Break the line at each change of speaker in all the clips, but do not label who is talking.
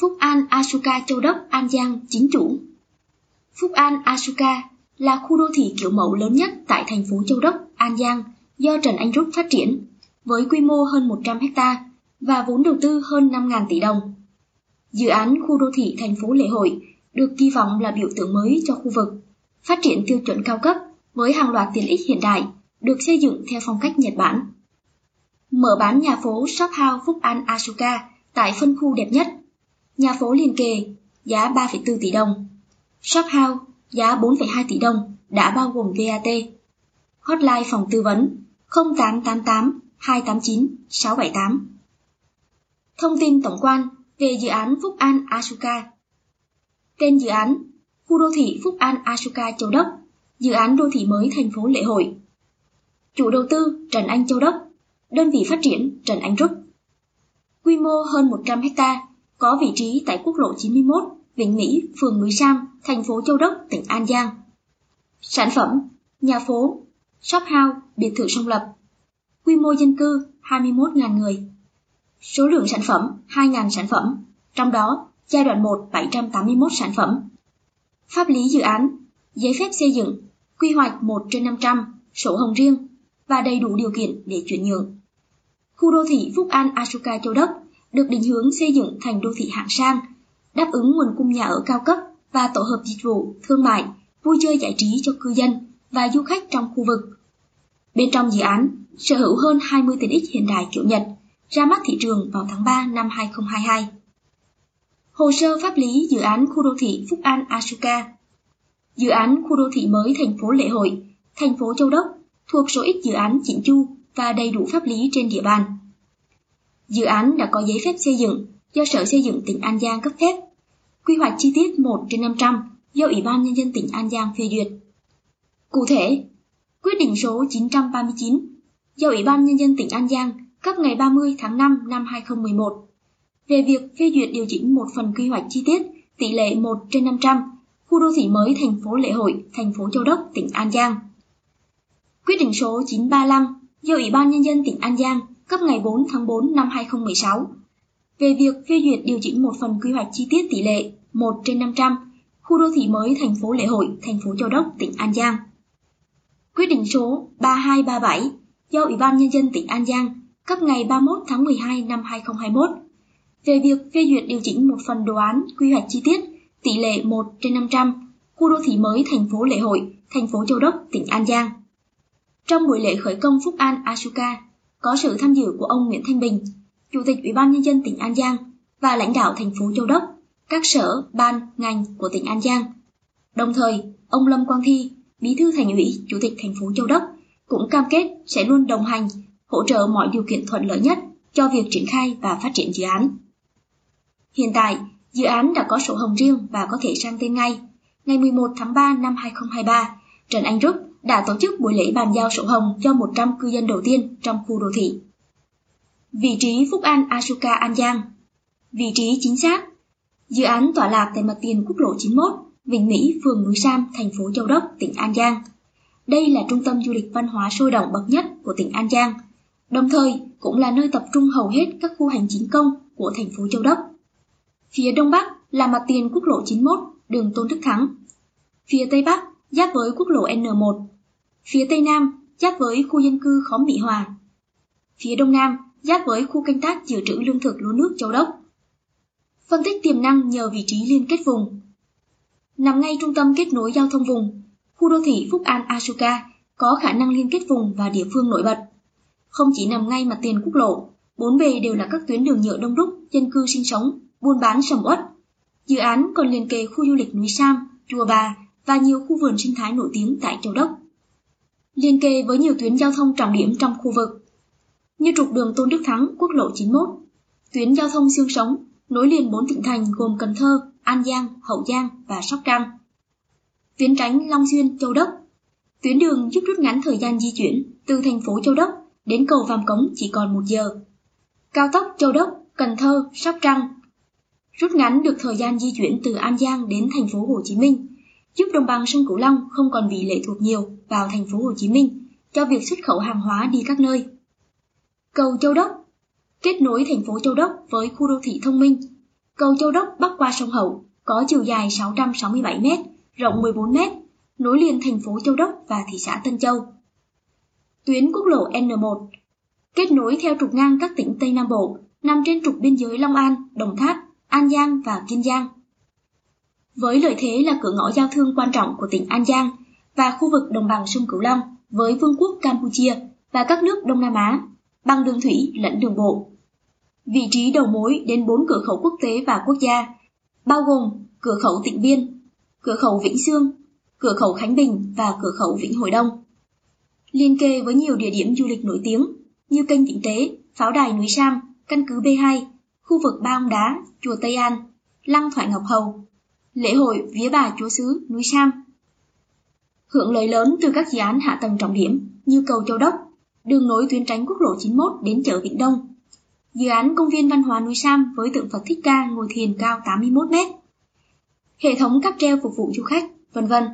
Phúc An Asuka Châu Đốc An Giang chính chủ. Phúc An Asuka là khu đô thị kiểu mẫu lớn nhất tại thành phố Châu Đốc, An Giang do Trần Anh Rút phát triển, với quy mô hơn 100 ha và vốn đầu tư hơn 5.000 tỷ đồng. Dự án khu đô thị thành phố lễ hội được kỳ vọng là biểu tượng mới cho khu vực, phát triển tiêu chuẩn cao cấp với hàng loạt tiện ích hiện đại, được xây dựng theo phong cách Nhật Bản. Mở bán nhà phố Shop House Phúc An Asuka tại phân khu đẹp nhất. Nhà phố liền kề, giá 3,4 tỷ đồng. Shop House, giá 4,2 tỷ đồng, đã bao gồm VAT. Hotline phòng tư vấn 0888 289 678. Thông tin tổng quan về dự án Phúc An Asuka. Tên dự án Khu đô thị Phúc An Asuka Châu Đốc, dự án đô thị mới thành phố Lễ Hội. Chủ đầu tư Trần Anh Châu Đốc, đơn vị phát triển Trần Anh Rút. Quy mô hơn 100 ha, có vị trí tại quốc lộ 91, Vĩnh Mỹ, phường Núi Sam, thành phố Châu Đốc, tỉnh An Giang. Sản phẩm: nhà phố, shop house, biệt thự song lập. Quy mô dân cư 21.000 người. Số lượng sản phẩm 2.000 sản phẩm, trong đó giai đoạn 1 781 sản phẩm. Pháp lý dự án, giấy phép xây dựng, quy hoạch 1 trên 500, sổ hồng riêng và đầy đủ điều kiện để chuyển nhượng. Khu đô thị Phúc An Asuka Châu Đốc được định hướng xây dựng thành đô thị hạng sang, đáp ứng nguồn cung nhà ở cao cấp và tổ hợp dịch vụ, thương mại, vui chơi giải trí cho cư dân và du khách trong khu vực. Bên trong dự án, sở hữu hơn 20 tiện ích hiện đại kiểu Nhật, ra mắt thị trường vào tháng 3 năm 2022. Hồ sơ pháp lý dự án khu đô thị Phúc An Asuka Dự án khu đô thị mới thành phố Lễ Hội, thành phố Châu Đốc thuộc số ít dự án chỉnh chu và đầy đủ pháp lý trên địa bàn. Dự án đã có giấy phép xây dựng do Sở Xây dựng tỉnh An Giang cấp phép, quy hoạch chi tiết 1 trên 500 do Ủy ban Nhân dân tỉnh An Giang phê duyệt. Cụ thể, quyết định số 939 do Ủy ban Nhân dân tỉnh An Giang cấp ngày 30 tháng 5 năm 2011 về việc phê duyệt điều chỉnh một phần quy hoạch chi tiết tỷ lệ 1 trên 500 khu đô thị mới thành phố Lễ Hội, thành phố Châu Đốc, tỉnh An Giang. Quyết định số 935 do Ủy ban Nhân dân tỉnh An Giang cấp ngày 4 tháng 4 năm 2016 về việc phê duyệt điều chỉnh một phần quy hoạch chi tiết tỷ lệ 1 trên 500 khu đô thị mới thành phố Lễ Hội, thành phố Châu Đốc, tỉnh An Giang. Quyết định số 3237 do Ủy ban Nhân dân tỉnh An Giang cấp ngày 31 tháng 12 năm 2021 về việc phê duyệt điều chỉnh một phần đồ án quy hoạch chi tiết tỷ lệ 1 trên 500 khu đô thị mới thành phố Lễ Hội, thành phố Châu Đốc, tỉnh An Giang. Trong buổi lễ khởi công Phúc An Asuka, có sự tham dự của ông Nguyễn Thanh Bình, Chủ tịch Ủy ban Nhân dân tỉnh An Giang và lãnh đạo thành phố Châu Đốc, các sở, ban, ngành của tỉnh An Giang. Đồng thời, ông Lâm Quang Thi, Bí thư Thành ủy, Chủ tịch thành phố Châu Đốc cũng cam kết sẽ luôn đồng hành, hỗ trợ mọi điều kiện thuận lợi nhất cho việc triển khai và phát triển dự án. Hiện tại, dự án đã có sổ hồng riêng và có thể sang tên ngay. Ngày 11 tháng 3 năm 2023, Trần Anh Rút đã tổ chức buổi lễ bàn giao sổ hồng cho 100 cư dân đầu tiên trong khu đô thị. Vị trí Phúc An Asuka An Giang Vị trí chính xác Dự án tọa lạc tại mặt tiền quốc lộ 91, Vĩnh Mỹ, phường Núi Sam, thành phố Châu Đốc, tỉnh An Giang. Đây là trung tâm du lịch văn hóa sôi động bậc nhất của tỉnh An Giang, đồng thời cũng là nơi tập trung hầu hết các khu hành chính công của thành phố Châu Đốc. Phía đông bắc là mặt tiền quốc lộ 91, đường Tôn Đức Thắng. Phía tây bắc giáp với quốc lộ N1. Phía tây nam giáp với khu dân cư khóm Mỹ Hòa. Phía đông nam giáp với khu canh tác dự trữ lương thực lúa nước Châu Đốc. Phân tích tiềm năng nhờ vị trí liên kết vùng. Nằm ngay trung tâm kết nối giao thông vùng, khu đô thị Phúc An Asuka có khả năng liên kết vùng và địa phương nổi bật. Không chỉ nằm ngay mặt tiền quốc lộ, bốn bề đều là các tuyến đường nhựa đông đúc, dân cư sinh sống, buôn bán sầm uất. Dự án còn liền kề khu du lịch núi Sam, chùa Bà và nhiều khu vườn sinh thái nổi tiếng tại Châu Đốc. Liên kề với nhiều tuyến giao thông trọng điểm trong khu vực, như trục đường Tôn Đức Thắng, quốc lộ 91, tuyến giao thông xương sống nối liền bốn tỉnh thành gồm Cần Thơ, An Giang, Hậu Giang và Sóc Trăng. Tuyến tránh Long Xuyên, Châu Đốc. Tuyến đường giúp rút ngắn thời gian di chuyển từ thành phố Châu Đốc đến cầu Vàm Cống chỉ còn một giờ. Cao tốc Châu Đốc, Cần Thơ, Sóc Trăng rút ngắn được thời gian di chuyển từ An Giang đến thành phố Hồ Chí Minh, giúp đồng bằng sông Cửu Long không còn bị lệ thuộc nhiều vào thành phố Hồ Chí Minh cho việc xuất khẩu hàng hóa đi các nơi. Cầu Châu Đốc kết nối thành phố Châu Đốc với khu đô thị thông minh. Cầu Châu Đốc bắc qua sông Hậu có chiều dài 667 m, rộng 14 m, nối liền thành phố Châu Đốc và thị xã Tân Châu. Tuyến quốc lộ N1 kết nối theo trục ngang các tỉnh Tây Nam Bộ nằm trên trục biên giới Long An, Đồng Tháp, An Giang và Kiên Giang. Với lợi thế là cửa ngõ giao thương quan trọng của tỉnh An Giang và khu vực đồng bằng sông Cửu Long với Vương quốc Campuchia và các nước Đông Nam Á, bằng đường thủy lẫn đường bộ. Vị trí đầu mối đến bốn cửa khẩu quốc tế và quốc gia, bao gồm cửa khẩu Tịnh Biên, cửa khẩu Vĩnh Sương, cửa khẩu Khánh Bình và cửa khẩu Vĩnh Hội Đông. Liên kề với nhiều địa điểm du lịch nổi tiếng như kênh Tịnh Tế, pháo đài núi Sam, căn cứ B2, khu vực Ba Ông Đá, chùa Tây An, Lăng Thoại Ngọc Hầu, lễ hội Vía Bà Chúa xứ núi Sam. Hưởng lợi lớn từ các dự án hạ tầng trọng điểm như cầu Châu Đốc, đường nối tuyến tránh quốc lộ 91 đến chợ Vĩnh Đông, dự án công viên văn hóa núi Sam với tượng Phật Thích Ca ngồi thiền cao 81 m, hệ thống cáp treo phục vụ du khách, vân vân.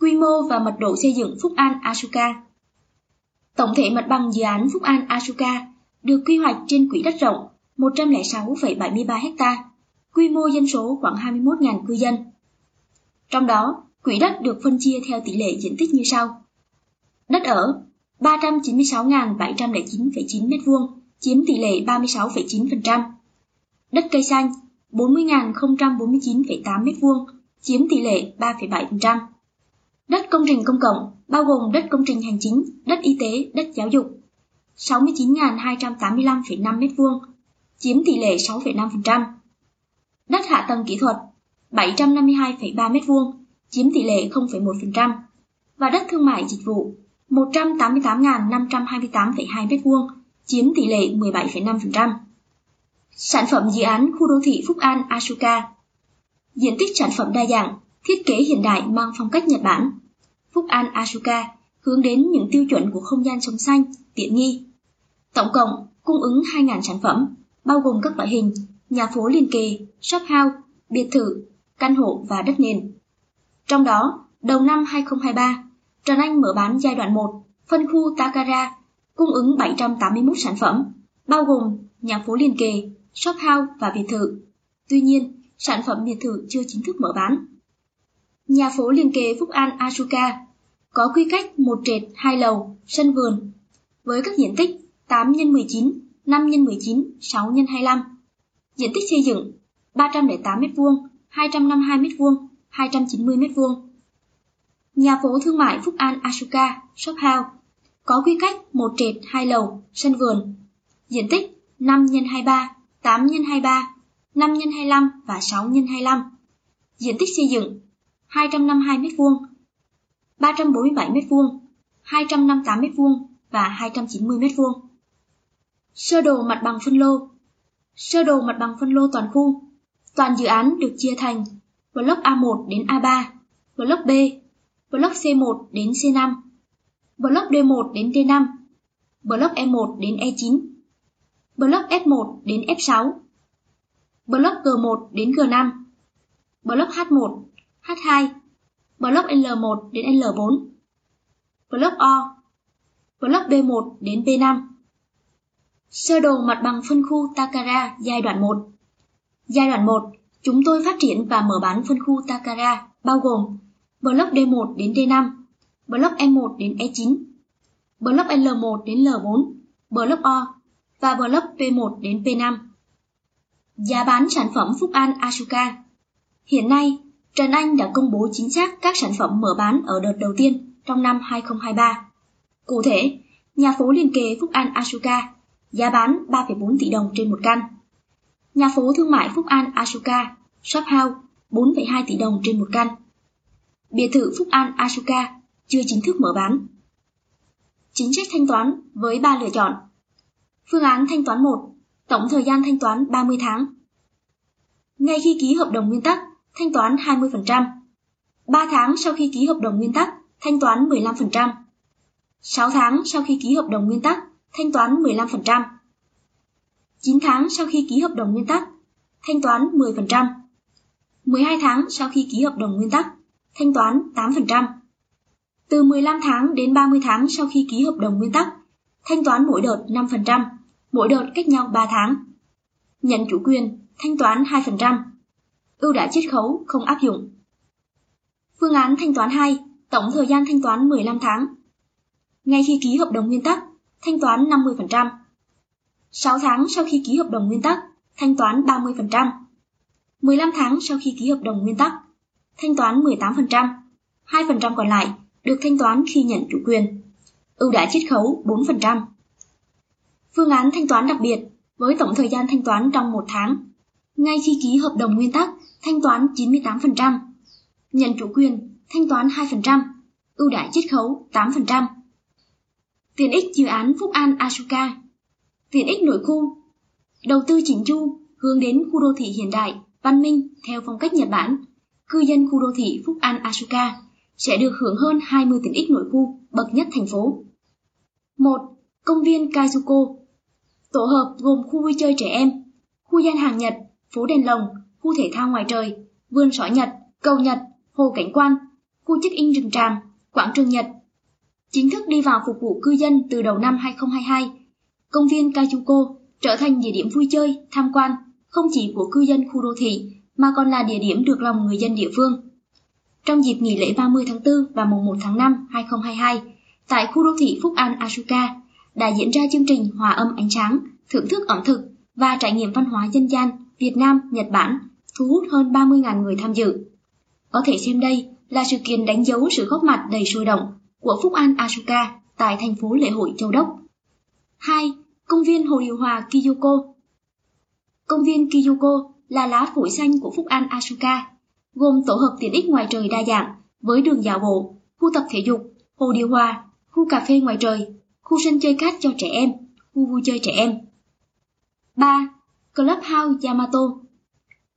Quy mô và mật độ xây dựng Phúc An Asuka Tổng thể mặt bằng dự án Phúc An Asuka được quy hoạch trên quỹ đất rộng 106,73 ha, quy mô dân số khoảng 21.000 cư dân. Trong đó, quỹ đất được phân chia theo tỷ lệ diện tích như sau. Đất ở 396.709,9 m2, chiếm tỷ lệ 36,9%. Đất cây xanh 40.049,8 m2, chiếm tỷ lệ 3,7%. Đất công trình công cộng bao gồm đất công trình hành chính, đất y tế, đất giáo dục 69.285,5 m2, chiếm tỷ lệ 6,5%. Đất hạ tầng kỹ thuật 752,3 m2, chiếm tỷ lệ 0,1%. Và đất thương mại dịch vụ 188.528,2 m2, chiếm tỷ lệ 17,5%. Sản phẩm dự án khu đô thị Phúc An Asuka Diện tích sản phẩm đa dạng, thiết kế hiện đại mang phong cách Nhật Bản. Phúc An Asuka hướng đến những tiêu chuẩn của không gian sống xanh, tiện nghi. Tổng cộng cung ứng 2.000 sản phẩm, bao gồm các loại hình nhà phố liền kề, shop house, biệt thự, căn hộ và đất nền. Trong đó, đầu năm 2023, Trần Anh mở bán giai đoạn 1, phân khu Takara, cung ứng 781 sản phẩm, bao gồm nhà phố liền kề, shop house và biệt thự. Tuy nhiên, sản phẩm biệt thự chưa chính thức mở bán. Nhà phố liền kề Phúc An Asuka có quy cách một trệt hai lầu, sân vườn, với các diện tích 8 x 19, 5 x 19, 6 x 25. Diện tích xây dựng 308 m2, 252 m2, 290 m2. Nhà phố thương mại Phúc An Asuka Shop House có quy cách một trệt hai lầu, sân vườn. Diện tích 5 x 23, 8 x 23, 5 x 25 và 6 x 25. Diện tích xây dựng 252 m2, 347 m2, 258 m2 và 290 m2. Sơ đồ mặt bằng phân lô Sơ đồ mặt bằng phân lô toàn khu Toàn dự án được chia thành Block A1 đến A3, Block B, Block C1 đến C5, Block D1 đến D5, Block E1 đến E9, Block F1 đến F6, Block G1 đến G5, Block H1, H2, Block L1 đến L4, Block O, Block B1 đến B5. Sơ đồ mặt bằng phân khu Takara giai đoạn 1 Giai đoạn 1, chúng tôi phát triển và mở bán phân khu Takara bao gồm Block D1 đến D5, Block E1 đến E9, Block L1 đến L4, Block O và Block P1 đến P5. Giá bán sản phẩm Phúc An Asuka Hiện nay, Trần Anh đã công bố chính xác các sản phẩm mở bán ở đợt đầu tiên trong năm 2023. Cụ thể, nhà phố liền kề Phúc An Asuka giá bán 3,4 tỷ đồng trên một căn. Nhà phố thương mại Phúc An Asuka Shop House 4,2 tỷ đồng trên một căn. Biệt thự Phúc An Asuka chưa chính thức mở bán. Chính sách thanh toán với 3 lựa chọn. Phương án thanh toán 1, tổng thời gian thanh toán 30 tháng. Ngay khi ký hợp đồng nguyên tắc, thanh toán 20%. 3 tháng sau khi ký hợp đồng nguyên tắc, thanh toán 15%. 6 tháng sau khi ký hợp đồng nguyên tắc, thanh toán 15%. 9 tháng sau khi ký hợp đồng nguyên tắc, thanh toán 10%. 12 tháng sau khi ký hợp đồng nguyên tắc, thanh toán 8%. Từ 15 tháng đến 30 tháng sau khi ký hợp đồng nguyên tắc, thanh toán mỗi đợt 5%, mỗi đợt cách nhau 3 tháng. nhận chủ quyền, thanh toán 2%. Ưu đãi chiết khấu không áp dụng. Phương án thanh toán 2, tổng thời gian thanh toán 15 tháng. Ngay khi ký hợp đồng nguyên tắc, thanh toán 50%. 6 tháng sau khi ký hợp đồng nguyên tắc, thanh toán 30%. 15 tháng sau khi ký hợp đồng nguyên tắc, thanh toán 18%. 2% còn lại được thanh toán khi nhận chủ quyền. Ưu đãi chiết khấu 4%. Phương án thanh toán đặc biệt với tổng thời gian thanh toán trong một tháng. Ngay khi ký hợp đồng nguyên tắc, thanh toán 98%. Nhận chủ quyền, thanh toán 2%. Ưu đãi chiết khấu 8%. Tiện ích dự án Phúc An Asuka Tiện ích nội khu Đầu tư chỉnh chu, hướng đến khu đô thị hiện đại, văn minh theo phong cách Nhật Bản. Cư dân khu đô thị Phúc An Asuka sẽ được hưởng hơn 20 tiện ích nội khu bậc nhất thành phố. 1. Công viên Kaizuko Tổ hợp gồm khu vui chơi trẻ em, khu gian hàng Nhật, phố đèn lồng, khu thể thao ngoài trời, vườn sỏi Nhật, cầu Nhật, hồ cảnh quan, khu check-in rừng tràm, quảng trường Nhật. Chính thức đi vào phục vụ cư dân từ đầu năm 2022, công viên Kajuko trở thành địa điểm vui chơi, tham quan không chỉ của cư dân khu đô thị mà còn là địa điểm được lòng người dân địa phương. Trong dịp nghỉ lễ 30 tháng 4 và mùng 1 tháng 5 2022, tại khu đô thị Phúc An Asuka đã diễn ra chương trình Hòa âm ánh sáng, thưởng thức ẩm thực và trải nghiệm văn hóa dân gian Việt Nam, Nhật Bản, thu hút hơn 30.000 người tham dự. Có thể xem đây là sự kiện đánh dấu sự góp mặt đầy sôi động của Phúc An Asuka tại thành phố lễ hội Châu Đốc. 2. Công viên Hồ Điều Hòa Kiyoko Công viên Kiyoko là lá phổi xanh của Phúc An Asuka, gồm tổ hợp tiện ích ngoài trời đa dạng với đường dạo bộ, khu tập thể dục, hồ điều hòa, khu cà phê ngoài trời, khu sân chơi cát cho trẻ em, khu vui chơi trẻ em. 3. Clubhouse Yamato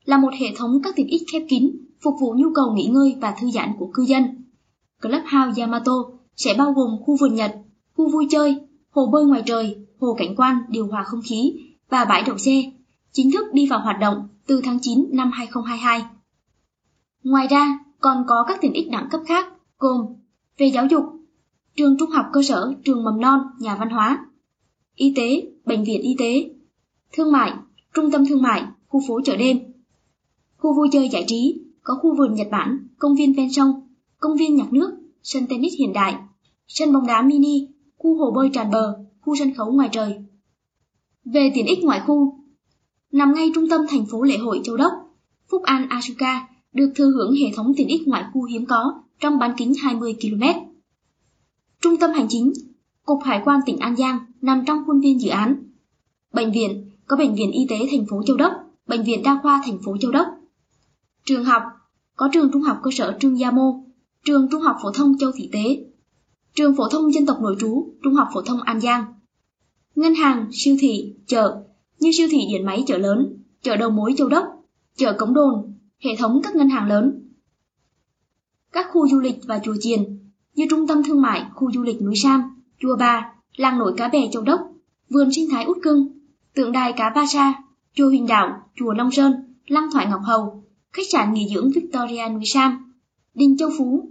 là một hệ thống các tiện ích khép kín phục vụ nhu cầu nghỉ ngơi và thư giãn của cư dân. Clubhouse Yamato sẽ bao gồm khu vườn Nhật, khu vui chơi, hồ bơi ngoài trời, hồ cảnh quan điều hòa không khí và bãi đậu xe, chính thức đi vào hoạt động từ tháng 9 năm 2022. Ngoài ra, còn có các tiện ích đẳng cấp khác gồm về giáo dục, trường trung học cơ sở, trường mầm non, nhà văn hóa, y tế, bệnh viện y tế, thương mại, trung tâm thương mại, khu phố chợ đêm, khu vui chơi giải trí, có khu vườn Nhật Bản, công viên ven sông, công viên nhạc nước, sân tennis hiện đại, sân bóng đá mini, khu hồ bơi tràn bờ, khu sân khấu ngoài trời. Về tiện ích ngoại khu, nằm ngay trung tâm thành phố lễ hội Châu Đốc, Phúc An Asuka được thừa hưởng hệ thống tiện ích ngoại khu hiếm có trong bán kính 20 km. Trung tâm hành chính, Cục Hải quan tỉnh An Giang nằm trong khuôn viên dự án. Bệnh viện có Bệnh viện Y tế thành phố Châu Đốc, Bệnh viện Đa khoa thành phố Châu Đốc. Trường học có trường Trung học cơ sở Trương Gia Mô, trường Trung học phổ thông Châu Thị Tế, trường phổ thông dân tộc nội trú Trung học phổ thông An Giang. Ngân hàng, siêu thị, chợ như siêu thị điện máy chợ lớn, chợ đầu mối Châu Đốc, chợ Cống Đồn, hệ thống các ngân hàng lớn. Các khu du lịch và chùa chiền như trung tâm thương mại khu du lịch núi Sam, chùa Ba, làng nổi cá bè Châu Đốc, vườn sinh thái Út Cưng, tượng đài cá Ba Sa, chùa Huỳnh Đạo, chùa Long Sơn, lăng thoại Ngọc Hầu, khách sạn nghỉ dưỡng Victoria núi Sam, đình Châu Phú,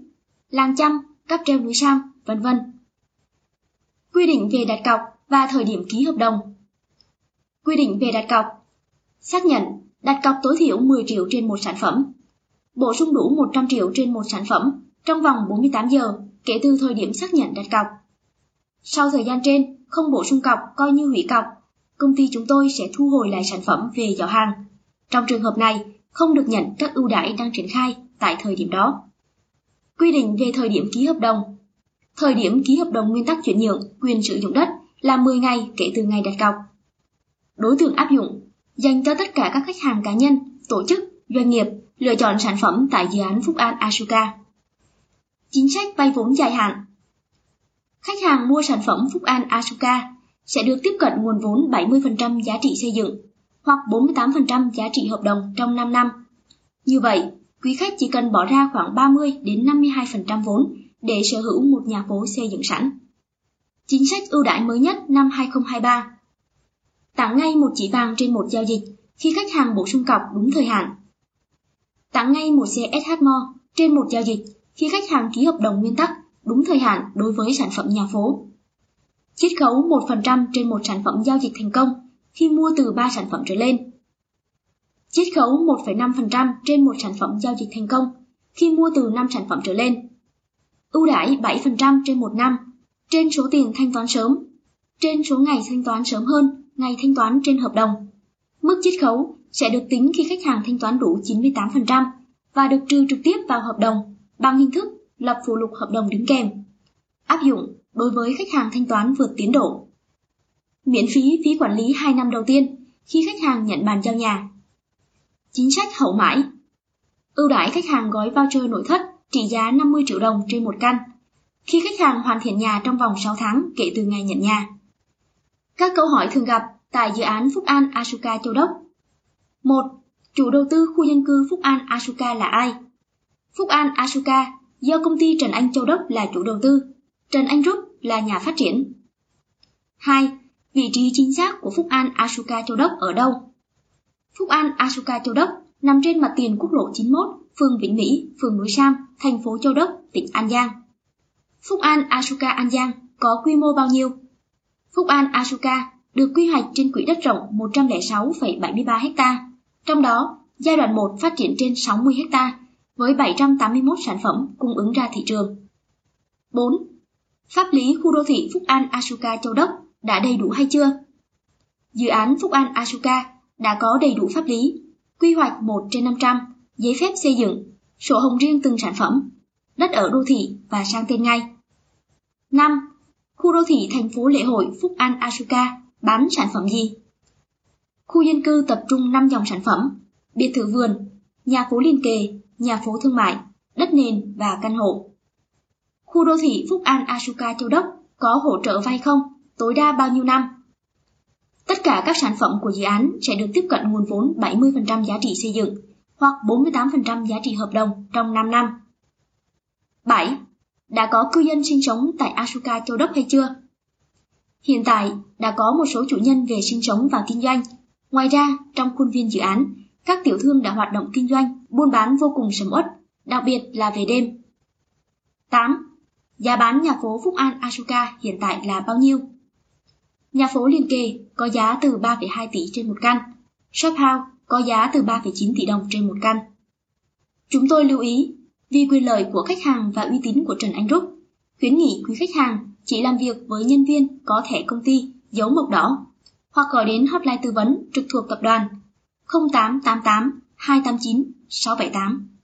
làng Chăm, cáp treo núi Sam, vân vân. Quy định về đặt cọc và thời điểm ký hợp đồng. Quy định về đặt cọc. Xác nhận đặt cọc tối thiểu 10 triệu trên một sản phẩm. Bổ sung đủ 100 triệu trên một sản phẩm trong vòng 48 giờ kể từ thời điểm xác nhận đặt cọc. Sau thời gian trên, không bổ sung cọc coi như hủy cọc, công ty chúng tôi sẽ thu hồi lại sản phẩm về giỏ hàng. Trong trường hợp này, không được nhận các ưu đãi đang triển khai tại thời điểm đó. Quy định về thời điểm ký hợp đồng. Thời điểm ký hợp đồng nguyên tắc chuyển nhượng quyền sử dụng đất là 10 ngày kể từ ngày đặt cọc. Đối tượng áp dụng dành cho tất cả các khách hàng cá nhân, tổ chức, doanh nghiệp lựa chọn sản phẩm tại dự án Phúc An Asuka. Chính sách vay vốn dài hạn Khách hàng mua sản phẩm Phúc An Asuka sẽ được tiếp cận nguồn vốn 70% giá trị xây dựng hoặc 48% giá trị hợp đồng trong 5 năm. Như vậy, quý khách chỉ cần bỏ ra khoảng 30 đến 52% vốn để sở hữu một nhà phố xây dựng sẵn. Chính sách ưu đãi mới nhất năm 2023 Tặng ngay một chỉ vàng trên một giao dịch khi khách hàng bổ sung cọc đúng thời hạn. Tặng ngay một xe SH more trên một giao dịch khi khách hàng ký hợp đồng nguyên tắc đúng thời hạn đối với sản phẩm nhà phố. Chiết khấu 1% trên một sản phẩm giao dịch thành công khi mua từ 3 sản phẩm trở lên, chiết khấu 1,5% trên một sản phẩm giao dịch thành công khi mua từ 5 sản phẩm trở lên, ưu đãi 7% trên một năm trên số tiền thanh toán sớm, trên số ngày thanh toán sớm hơn ngày thanh toán trên hợp đồng. Mức chiết khấu sẽ được tính khi khách hàng thanh toán đủ 98% và được trừ trực tiếp vào hợp đồng bằng hình thức lập phụ lục hợp đồng đính kèm. Áp dụng đối với khách hàng thanh toán vượt tiến độ. Miễn phí phí quản lý 2 năm đầu tiên khi khách hàng nhận bàn giao nhà. Chính sách hậu mãi Ưu đãi khách hàng gói voucher nội thất trị giá 50 triệu đồng trên một căn khi khách hàng hoàn thiện nhà trong vòng 6 tháng kể từ ngày nhận nhà. Các câu hỏi thường gặp tại dự án Phúc An Asuka Châu Đốc 1. Chủ đầu tư khu dân cư Phúc An Asuka là ai? Phúc An Asuka do công ty Trần Anh Châu Đốc là chủ đầu tư, Trần Anh Group là nhà phát triển. 2. Vị trí chính xác của Phúc An Asuka Châu Đốc ở đâu? Phúc An Asuka Châu Đốc nằm trên mặt tiền quốc lộ 91, phường Vĩnh Mỹ, phường Núi Sam, thành phố Châu Đốc, tỉnh An Giang. Phúc An Asuka An Giang có quy mô bao nhiêu? Phúc An Asuka được quy hoạch trên quỹ đất rộng 106,73 ha, trong đó giai đoạn 1 phát triển trên 60 ha với 781 sản phẩm cung ứng ra thị trường. 4. Pháp lý khu đô thị Phúc An Asuka Châu Đốc đã đầy đủ hay chưa? Dự án Phúc An Asuka đã có đầy đủ pháp lý, quy hoạch 1 trên 500, giấy phép xây dựng, sổ hồng riêng từng sản phẩm, đất ở đô thị và sang tên ngay. 5. Khu đô thị thành phố lễ hội Phúc An Asuka bán sản phẩm gì? Khu dân cư tập trung 5 dòng sản phẩm, biệt thự vườn, nhà phố liền kề, nhà phố thương mại, đất nền và căn hộ. Khu đô thị Phúc An Asuka Châu Đốc có hỗ trợ vay không? Tối đa bao nhiêu năm? Tất cả các sản phẩm của dự án sẽ được tiếp cận nguồn vốn 70% giá trị xây dựng hoặc 48% giá trị hợp đồng trong 5 năm. 7. Đã có cư dân sinh sống tại Asuka Châu Đốc hay chưa? Hiện tại, đã có một số chủ nhân về sinh sống và kinh doanh. Ngoài ra, trong khuôn viên dự án, các tiểu thương đã hoạt động kinh doanh, buôn bán vô cùng sầm uất, đặc biệt là về đêm. 8. Giá bán nhà phố Phúc An Asuka hiện tại là bao nhiêu? Nhà phố liền kề có giá từ 3,2 tỷ trên một căn, shop house có giá từ 3,9 tỷ đồng trên một căn. Chúng tôi lưu ý, vì quyền lợi của khách hàng và uy tín của Trần Anh Rúc, khuyến nghị quý khách hàng chỉ làm việc với nhân viên có thẻ công ty dấu mộc đỏ hoặc gọi đến hotline tư vấn trực thuộc tập đoàn 0888 289 678.